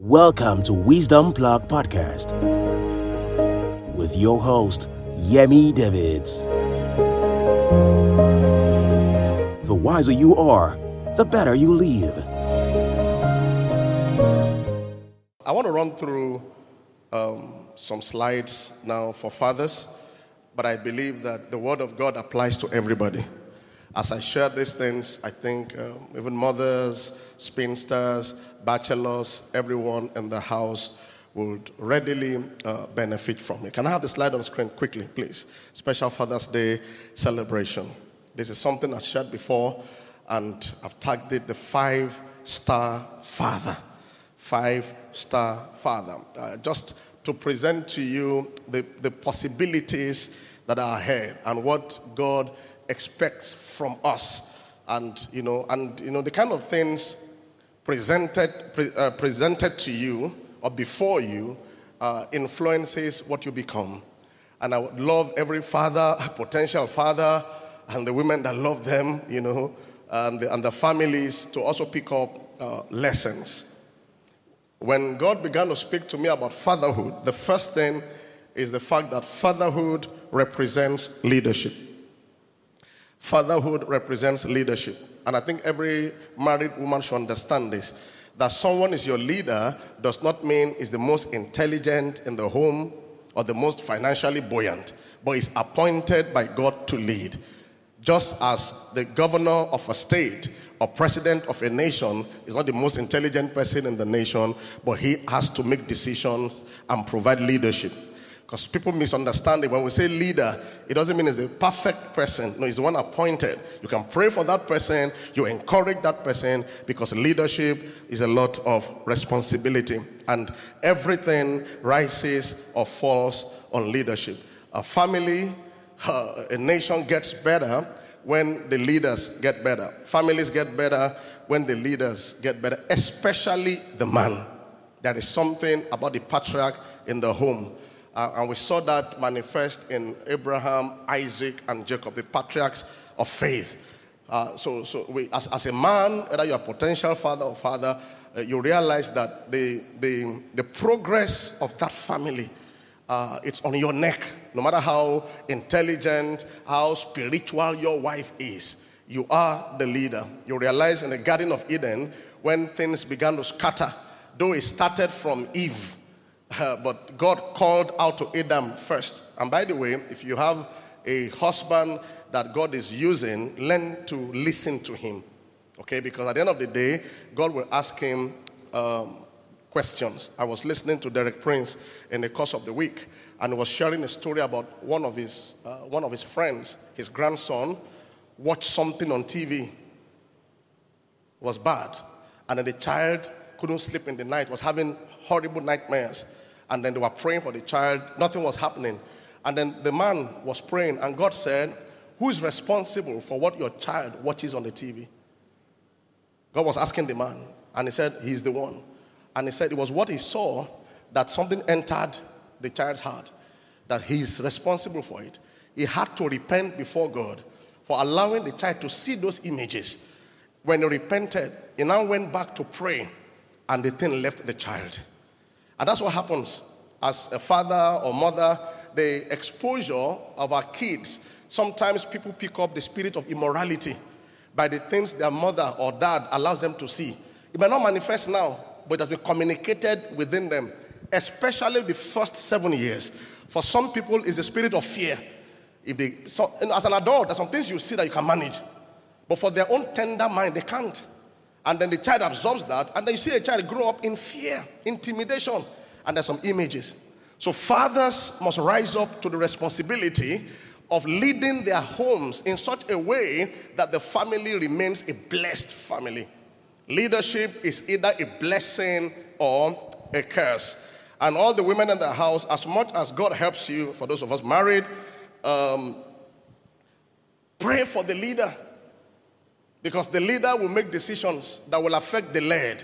Welcome to Wisdom Plug Podcast with your host, Yemi Davids. The wiser you are, the better you live. I want to run through um, some slides now for fathers, but I believe that the Word of God applies to everybody. As I share these things, I think um, even mothers, spinsters, bachelors, everyone in the house would readily uh, benefit from it. Can I have the slide on screen quickly, please? Special Father's Day celebration. This is something I've shared before, and I've tagged it the five star father. Five star father. Uh, just to present to you the, the possibilities that are ahead and what God expects from us. And, you know, and, you know, the kind of things presented, pre, uh, presented to you or before you uh, influences what you become. And I would love every father, potential father, and the women that love them, you know, and the, and the families to also pick up uh, lessons. When God began to speak to me about fatherhood, the first thing is the fact that fatherhood represents leadership. Fatherhood represents leadership. And I think every married woman should understand this. That someone is your leader does not mean is the most intelligent in the home or the most financially buoyant, but is appointed by God to lead. Just as the governor of a state or president of a nation is not the most intelligent person in the nation, but he has to make decisions and provide leadership. Because people misunderstand it. When we say leader, it doesn't mean it's a perfect person. No, it's the one appointed. You can pray for that person, you encourage that person, because leadership is a lot of responsibility. And everything rises or falls on leadership. A family, uh, a nation gets better when the leaders get better. Families get better when the leaders get better, especially the man. There is something about the patriarch in the home uh, and we saw that manifest in Abraham, Isaac, and Jacob, the patriarchs of faith. Uh, so, so we, as, as a man, whether you're a potential father or father, uh, you realize that the, the, the progress of that family, uh, it's on your neck. No matter how intelligent, how spiritual your wife is, you are the leader. You realize in the Garden of Eden, when things began to scatter, though it started from Eve, uh, but God called out to Adam first. And by the way, if you have a husband that God is using, learn to listen to him. Okay, because at the end of the day, God will ask him um, questions. I was listening to Derek Prince in the course of the week, and he was sharing a story about one of his, uh, one of his friends, his grandson, watched something on TV. It was bad. And the child couldn't sleep in the night, was having horrible nightmares and then they were praying for the child. Nothing was happening. And then the man was praying, and God said, Who is responsible for what your child watches on the TV? God was asking the man, and he said, He's the one. And he said, It was what he saw that something entered the child's heart, that he's responsible for it. He had to repent before God for allowing the child to see those images. When he repented, he now went back to pray, and the thing left the child. And that's what happens as a father or mother, the exposure of our kids. Sometimes people pick up the spirit of immorality by the things their mother or dad allows them to see. It may not manifest now, but it has been communicated within them, especially the first seven years. For some people, it's the spirit of fear. If they, so, as an adult, there's some things you see that you can manage, but for their own tender mind, they can't. And then the child absorbs that, and then you see a child grow up in fear, intimidation, and there's some images. So fathers must rise up to the responsibility of leading their homes in such a way that the family remains a blessed family. Leadership is either a blessing or a curse. And all the women in the house, as much as God helps you, for those of us married, um, pray for the leader. Because the leader will make decisions that will affect the led.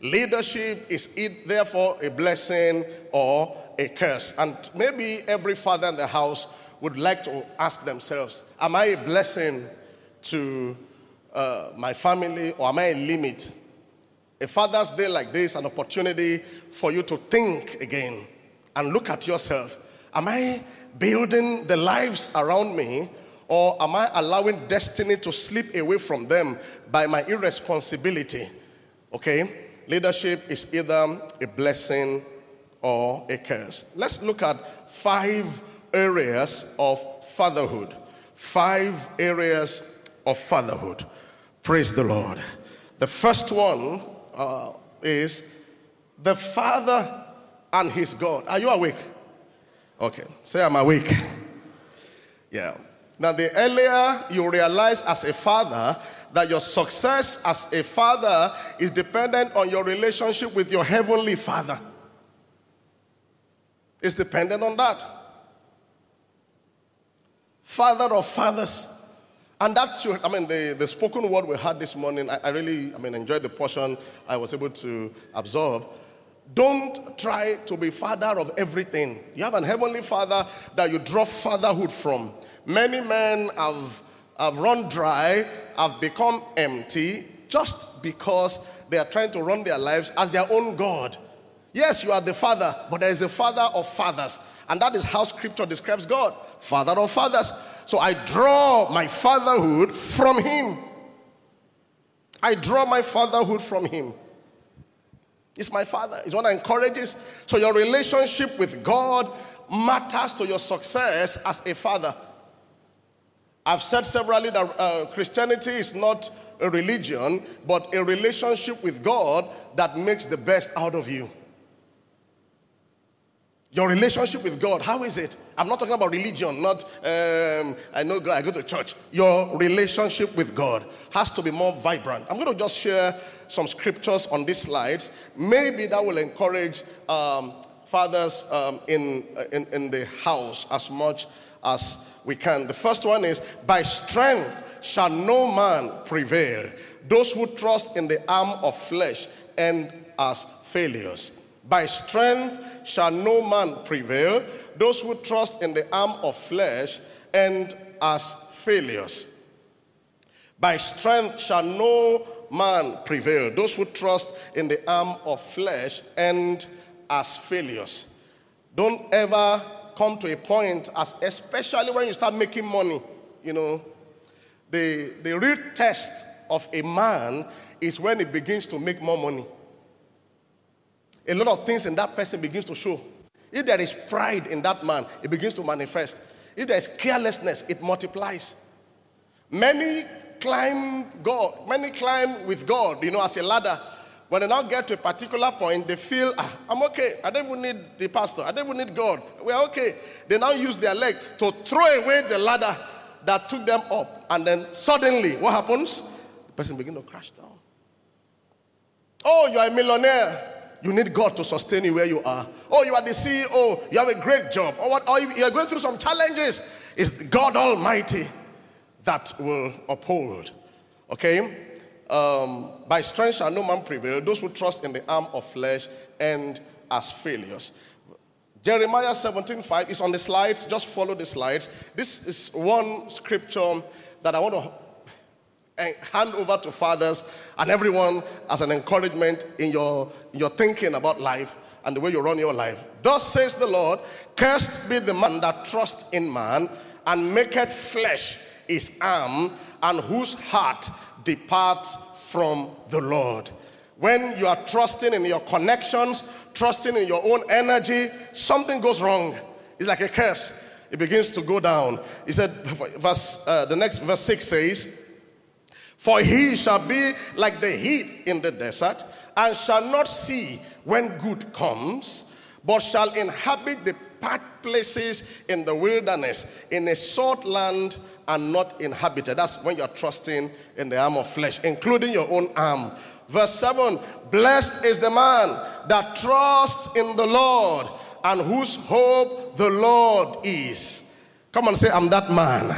Leadership is it, therefore a blessing or a curse. And maybe every father in the house would like to ask themselves Am I a blessing to uh, my family or am I a limit? A Father's Day like this, an opportunity for you to think again and look at yourself. Am I building the lives around me, or am I allowing destiny to slip away from them by my irresponsibility? Okay? Leadership is either a blessing or a curse. Let's look at five areas of fatherhood. Five areas of fatherhood. Praise the Lord. The first one uh, is the father and his God. Are you awake? Okay, say I'm awake. Yeah. Now, the earlier you realize as a father that your success as a father is dependent on your relationship with your heavenly father, it's dependent on that. Father of fathers. And that's, I mean, the, the spoken word we had this morning, I, I really, I mean, enjoyed the portion I was able to absorb. Don't try to be father of everything. You have an heavenly father that you draw fatherhood from. Many men have, have run dry, have become empty just because they are trying to run their lives as their own God. Yes, you are the father, but there is a father of fathers. And that is how scripture describes God father of fathers. So I draw my fatherhood from him. I draw my fatherhood from him. It's my father. It's that encourages. So your relationship with God matters to your success as a father. I've said severally that uh, Christianity is not a religion, but a relationship with God that makes the best out of you. Your relationship with God, how is it? I'm not talking about religion, not um, I know God, I go to church. Your relationship with God has to be more vibrant. I'm going to just share some scriptures on this slide. Maybe that will encourage um, fathers um, in, in, in the house as much as we can. The first one is by strength shall no man prevail. Those who trust in the arm of flesh and as failures. By strength shall no man prevail. Those who trust in the arm of flesh and as failures. By strength shall no man prevail. Those who trust in the arm of flesh and as failures. Don't ever come to a point, as especially when you start making money, you know, the, the real test of a man is when he begins to make more money a lot of things in that person begins to show. If there is pride in that man, it begins to manifest. If there is carelessness, it multiplies. Many climb God, many climb with God, you know, as a ladder. When they now get to a particular point, they feel, ah, I'm okay. I don't even need the pastor. I don't even need God. We're okay. They now use their leg to throw away the ladder that took them up. And then suddenly, what happens? The person begins to crash down. Oh, you are a millionaire. You need God to sustain you where you are. Oh, you are the CEO. You have a great job. Or, what, or you are going through some challenges. It's God Almighty that will uphold. Okay? Um, by strength shall no man prevail. Those who trust in the arm of flesh and as failures. Jeremiah 17:5 is on the slides. Just follow the slides. This is one scripture that I want to hand over to fathers and everyone as an encouragement in your, your thinking about life and the way you run your life. Thus says the Lord, Cursed be the man that trusts in man and maketh flesh his arm, and whose heart departs from the Lord. When you are trusting in your connections, trusting in your own energy, something goes wrong. It's like a curse. It begins to go down. He said, verse, uh, the next verse 6 says, for he shall be like the heath in the desert, and shall not see when good comes, but shall inhabit the parched places in the wilderness, in a salt land and not inhabited. That's when you're trusting in the arm of flesh, including your own arm. Verse 7 Blessed is the man that trusts in the Lord and whose hope the Lord is. Come and say, I'm that man.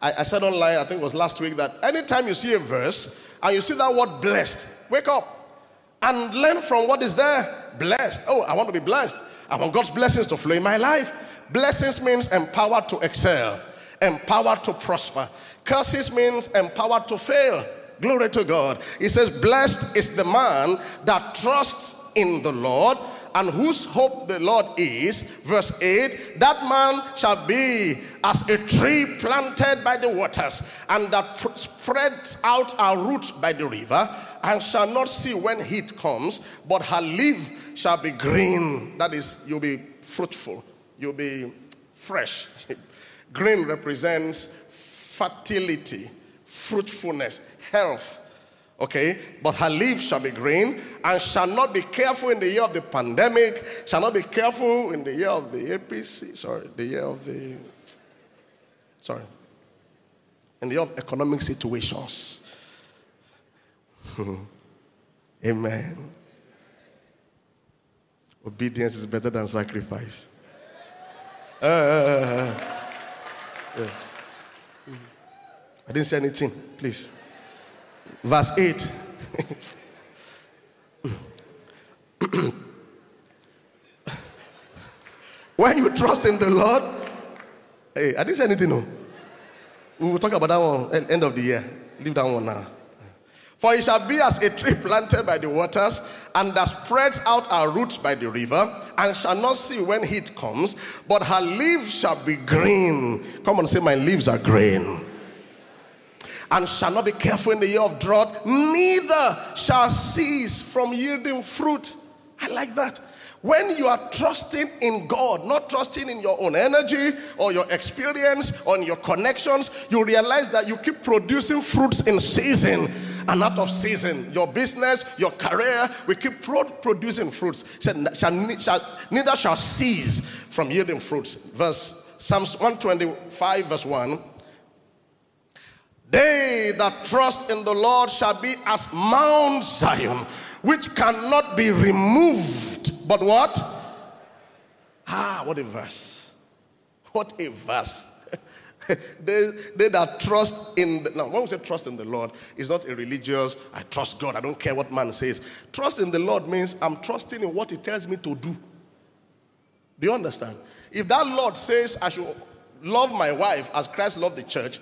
I, I said online, I think it was last week, that anytime you see a verse and you see that word blessed, wake up and learn from what is there. Blessed. Oh, I want to be blessed. I want God's blessings to flow in my life. Blessings means empowered to excel, empowered to prosper. Curses means empowered to fail. Glory to God. He says, Blessed is the man that trusts in the Lord and whose hope the Lord is. Verse 8 That man shall be as a tree planted by the waters, and that spreads out our roots by the river, and shall not see when heat comes, but her leaf shall be green. That is, you'll be fruitful, you'll be fresh. green represents fertility, fruitfulness, health Okay, but her leaves shall be green and shall not be careful in the year of the pandemic, shall not be careful in the year of the APC, sorry, the year of the, sorry, in the year of economic situations. Amen. Obedience is better than sacrifice. Uh, uh, I didn't say anything, please. Verse 8. when you trust in the Lord, hey, I didn't say anything, no. We will talk about that one at end of the year. Leave that one now. For it shall be as a tree planted by the waters, and that spreads out our roots by the river, and shall not see when heat comes, but her leaves shall be green. Come on, say, My leaves are green and shall not be careful in the year of drought, neither shall cease from yielding fruit. I like that. When you are trusting in God, not trusting in your own energy or your experience or your connections, you realize that you keep producing fruits in season and out of season. Your business, your career, we keep pro- producing fruits. Shall, shall, shall, neither shall cease from yielding fruits. Verse Psalms 125, verse 1. They that trust in the Lord shall be as Mount Zion, which cannot be removed. But what? Ah, what a verse. What a verse. they, they that trust in the, now when we say trust in the lord it's not a religious i trust god i don't care what man says trust in the lord means i'm trusting in what he tells me to do do you understand if that lord says i should love my wife as christ loved the church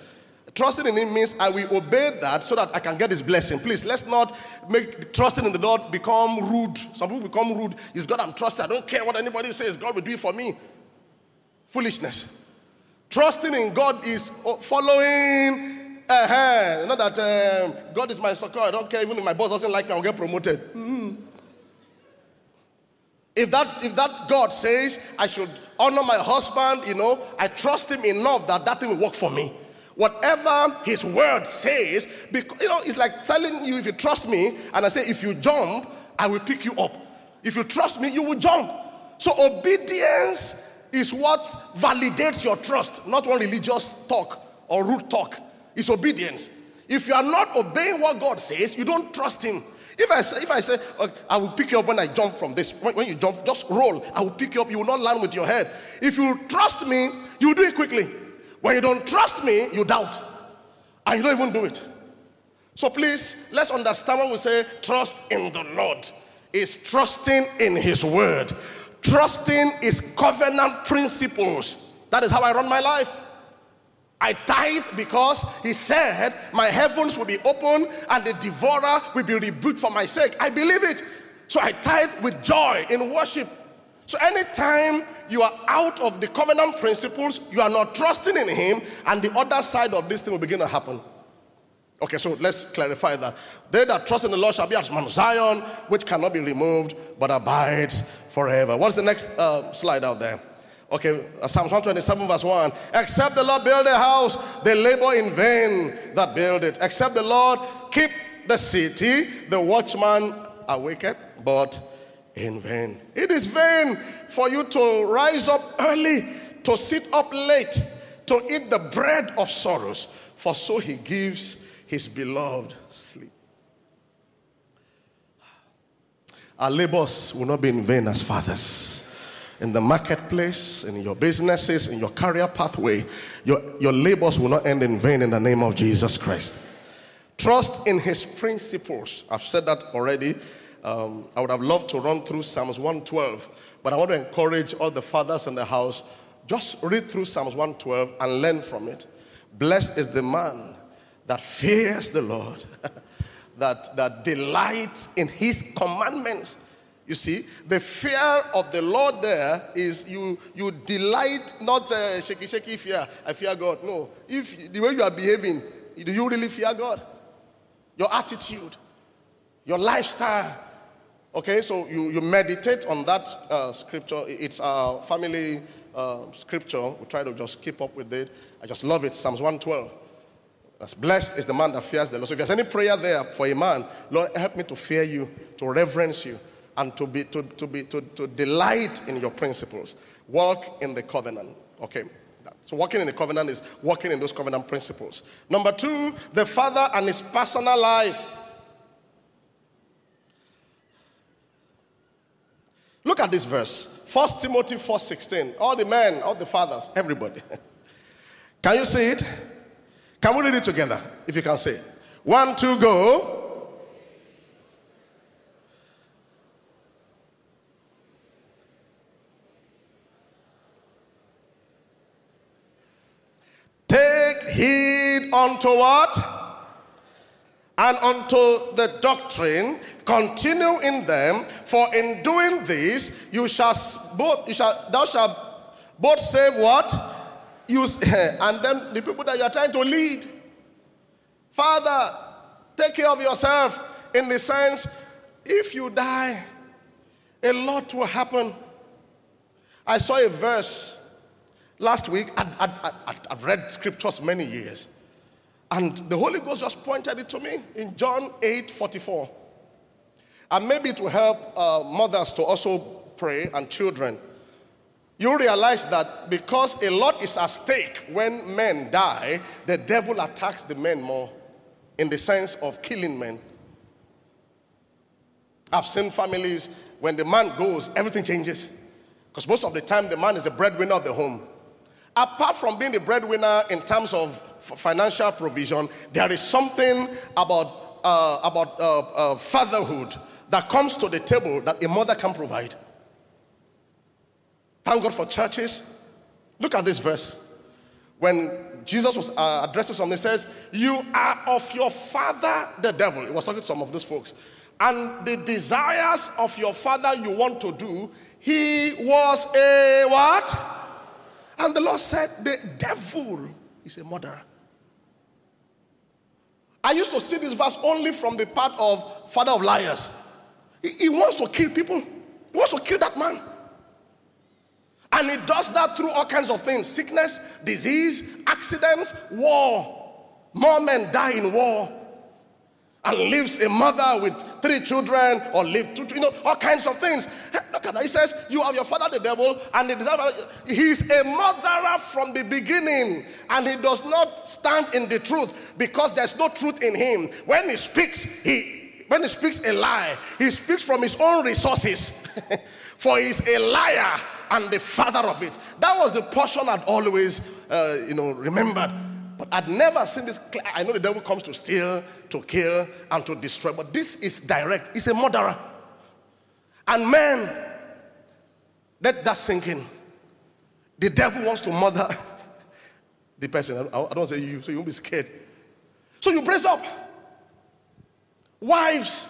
Trusting in Him means I will obey that so that I can get His blessing. Please, let's not make trusting in the Lord become rude. Some people become rude. It's God I'm trusting. I don't care what anybody says. God will do it for me. Foolishness. Trusting in God is following. Uh-huh. Not that um, God is my succor. I don't care. Even if my boss doesn't like me, I'll get promoted. Mm-hmm. If that, if that God says I should honor my husband, you know, I trust him enough that that thing will work for me. Whatever his word says, because, you know, it's like telling you if you trust me, and I say, if you jump, I will pick you up. If you trust me, you will jump. So obedience is what validates your trust, not one religious talk or root talk. It's obedience. If you are not obeying what God says, you don't trust Him. If I say, if I say, okay, I will pick you up when I jump from this, when, when you jump, just roll. I will pick you up. You will not land with your head. If you trust me, you do it quickly. When you don't trust me, you doubt. And you don't even do it. So please, let's understand when we say trust in the Lord, is trusting in His word. Trusting is covenant principles. That is how I run my life. I tithe because he said, My heavens will be open and the devourer will be rebuked for my sake. I believe it. So I tithe with joy in worship. So anytime you are out of the covenant principles, you are not trusting in him, and the other side of this thing will begin to happen. Okay, so let's clarify that. They that trust in the Lord shall be as Mount Zion, which cannot be removed, but abides forever. What's the next uh, slide out there? Okay, uh, Psalms 127, verse 1. Except the Lord build a house, they labor in vain that build it. Except the Lord keep the city, the watchman awaketh, but in vain. It is vain for you to rise up early, to sit up late, to eat the bread of sorrows, for so he gives his beloved sleep. Our labors will not be in vain as fathers. In the marketplace, in your businesses, in your career pathway, your, your labors will not end in vain in the name of Jesus Christ. Trust in his principles. I've said that already. Um, I would have loved to run through Psalms 112, but I want to encourage all the fathers in the house just read through Psalms 112 and learn from it. Blessed is the man that fears the Lord that, that delight in his commandments. You see, the fear of the Lord there is you, you delight, not uh, shaky, shaky fear. I fear God. No. If the way you are behaving, do you really fear God? Your attitude, your lifestyle. Okay, so you, you meditate on that uh, scripture. It's a family uh, scripture. We try to just keep up with it. I just love it. Psalms 112. As blessed is the man that fears the Lord. So if there's any prayer there for a man, Lord, help me to fear you, to reverence you, and to be to, to be to, to delight in your principles. Walk in the covenant. Okay. So walking in the covenant is walking in those covenant principles. Number two, the father and his personal life. Look at this verse. 1 Timothy 4:16. All the men, all the fathers, everybody. Can you see it? Can we read it together? If you can say. One, two, go. Take heed unto what? And unto the doctrine, continue in them, for in doing this you shall both you shall thou shalt both save what? You and then the people that you are trying to lead. Father, take care of yourself in the sense if you die, a lot will happen. I saw a verse last week. i have read scriptures many years. And the Holy Ghost just pointed it to me in John 8 44. And maybe it will help uh, mothers to also pray and children. You realize that because a lot is at stake when men die, the devil attacks the men more in the sense of killing men. I've seen families when the man goes, everything changes. Because most of the time, the man is the breadwinner of the home. Apart from being the breadwinner in terms of financial provision, there is something about, uh, about uh, uh, fatherhood that comes to the table that a mother can provide. Thank God for churches. Look at this verse. When Jesus was uh, addressing something, he says, You are of your father, the devil. He was talking to some of those folks. And the desires of your father you want to do, he was a what? And the Lord said, The devil is a murderer. I used to see this verse only from the part of father of liars. He, he wants to kill people, he wants to kill that man. And he does that through all kinds of things sickness, disease, accidents, war. More men die in war. And leaves a mother with three children or leave two, you know, all kinds of things. He says, You have your father, the devil, and the desire. He's a murderer from the beginning, and he does not stand in the truth because there's no truth in him. When he speaks, he when he speaks a lie, he speaks from his own resources. For he's a liar and the father of it. That was the portion I'd always, uh, you know, remembered. But I'd never seen this. I know the devil comes to steal, to kill, and to destroy, but this is direct. He's a murderer. And man, let that sink in. The devil wants to murder the person. I don't say you, so you won't be scared. So you brace up. Wives,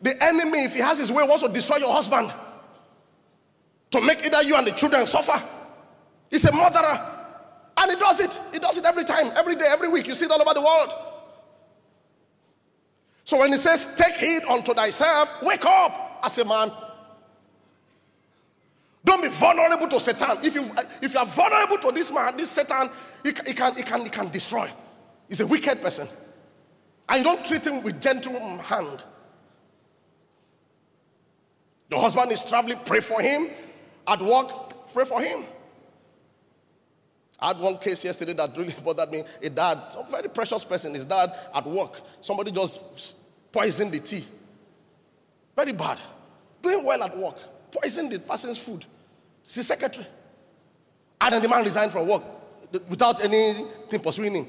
the enemy, if he has his way, wants to destroy your husband to make either you and the children suffer. He's a murderer. And he does it. He does it every time, every day, every week. You see it all over the world. So when he says, Take heed unto thyself, wake up as a man. Don't be vulnerable to Satan. If you, if you are vulnerable to this man, this Satan, he, he, can, he, can, he can destroy. He's a wicked person. And you don't treat him with gentle hand. The husband is traveling, pray for him. At work, pray for him. I had one case yesterday that really bothered me. A dad, a very precious person, his dad at work, somebody just poisoned the tea. Very bad. Doing well at work, poisoned the person's food. The secretary. And then the man resigned from work without anything pursuing him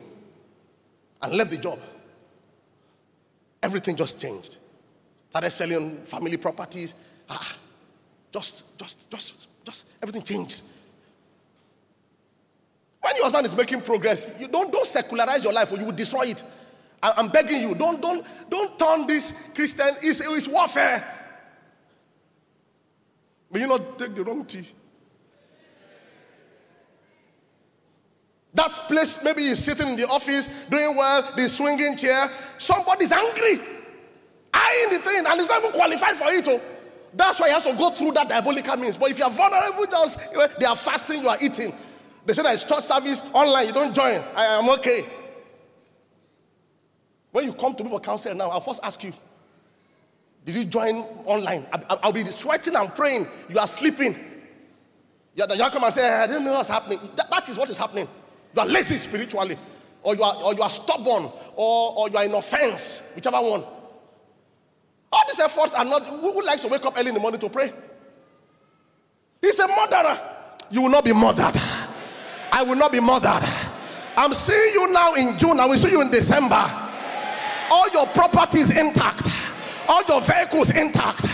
and left the job. Everything just changed. Started selling family properties. Ah, just, just, just just everything changed. When your husband is making progress, you don't, don't secularize your life or you will destroy it. I- I'm begging you, don't, don't, don't turn this Christian, it's, it's warfare. May you not take the wrong tea. That place, maybe he's sitting in the office doing well, the swinging chair. Somebody's angry, eyeing the thing, and he's not even qualified for it. Oh. That's why he has to go through that diabolical means. But if you are vulnerable, just they are fasting, you are eating. They say that it's church service online, you don't join. I am okay. When you come to me for counsel now, I'll first ask you, did you join online? I'll, be sweating and praying. You are sleeping. You are, come and say, eh, I didn't know what's happening. That is what is happening. You are lazy spiritually, or you are, or you are stubborn, or, or you are in offense, whichever one. All these efforts are not, who, who likes to wake up early in the morning to pray? He's a murderer. You will not be murdered. I will not be murdered. I'm seeing you now in June. I will see you in December. All your properties intact, all your vehicles intact.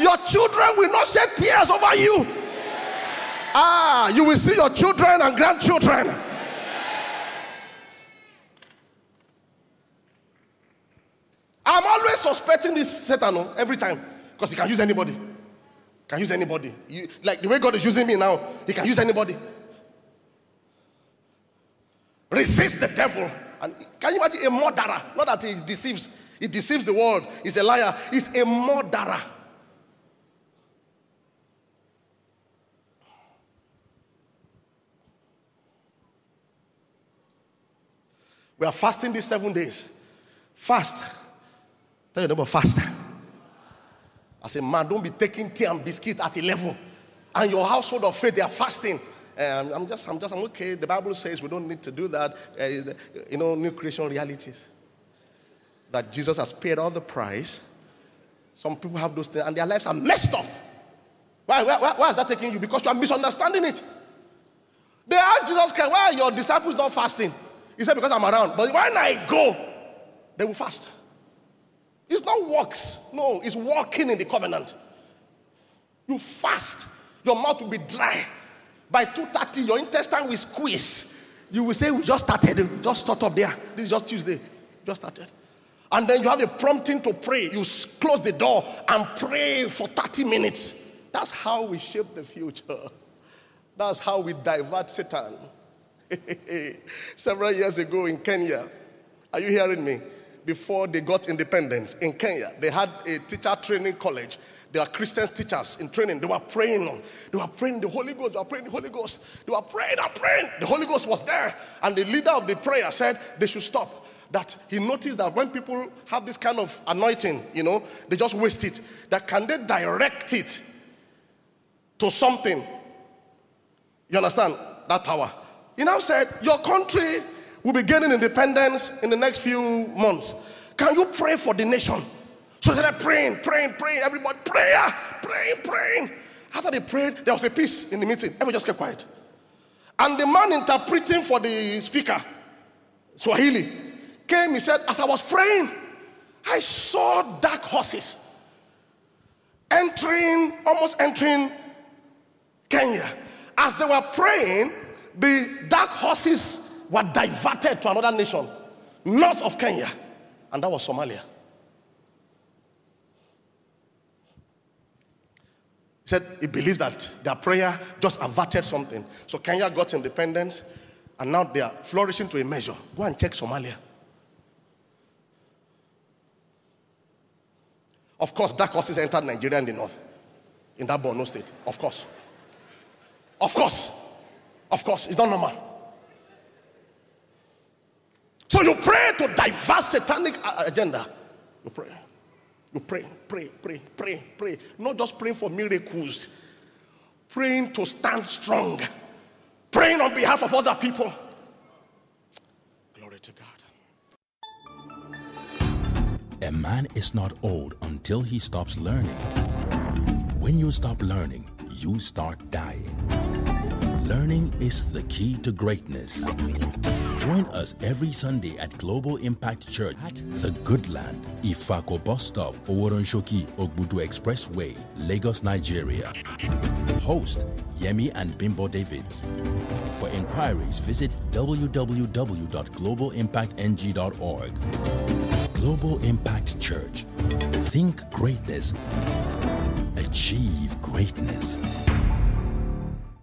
Your children will not shed tears over you. Ah, you will see your children and grandchildren. I'm always suspecting this Satan every time because he can use anybody. Can use anybody. You, like the way God is using me now, he can use anybody. Resist the devil. And can you imagine a murderer? Not that he deceives, he deceives the world. He's a liar. He's a murderer. We are fasting these seven days. Fast. Tell your neighbor, fast. I say, man, don't be taking tea and biscuit at 11. And your household of faith, they are fasting. Um, I'm just, I'm just, I'm okay. The Bible says we don't need to do that. Uh, you know, new creation realities. That Jesus has paid all the price. Some people have those things and their lives are messed up. Why, why, why is that taking you? Because you are misunderstanding it. They asked Jesus Christ, why are your disciples not fasting? He said, because I'm around. But when I go, they will fast. It's not works. No, it's walking in the covenant. You fast. Your mouth will be dry. By 2.30, your intestine will squeeze. You will say, we just started. Just start up there. This is just Tuesday. Just started. And then you have a prompting to pray. You close the door and pray for 30 minutes. That's how we shape the future. That's how we divert Satan. Several years ago in Kenya, are you hearing me? Before they got independence in Kenya, they had a teacher training college. They were Christian teachers in training. They were praying. They were praying the Holy Ghost. They were praying the Holy Ghost. They were praying and praying. The Holy Ghost was there. And the leader of the prayer said they should stop. That he noticed that when people have this kind of anointing, you know, they just waste it. That can they direct it to something? You understand? That power. He now said, Your country will be gaining independence in the next few months. Can you pray for the nation? So they started praying, praying, praying. Everybody, prayer, praying, praying. After they prayed, there was a peace in the meeting. Everyone just kept quiet. And the man interpreting for the speaker, Swahili, came. He said, As I was praying, I saw dark horses entering, almost entering Kenya. As they were praying, the dark horses were diverted to another nation, north of Kenya, and that was Somalia. He said he believes that their prayer just averted something. So Kenya got independence, and now they are flourishing to a measure. Go and check Somalia. Of course, dark horses entered Nigeria in the north, in that Borno state. Of course. Of course. Of course. It's not normal. So you pray to divert satanic uh, agenda. You pray. You pray, pray, pray, pray, pray. Not just praying for miracles, praying to stand strong, praying on behalf of other people. Glory to God. A man is not old until he stops learning. When you stop learning, you start dying. Learning is the key to greatness. Join us every Sunday at Global Impact Church at The Good Land, Ifako Bus Stop, Oworonshoki, Ogbudu Expressway, Lagos, Nigeria. Host Yemi and Bimbo Davids. For inquiries, visit www.globalimpactng.org. Global Impact Church. Think greatness. Achieve greatness.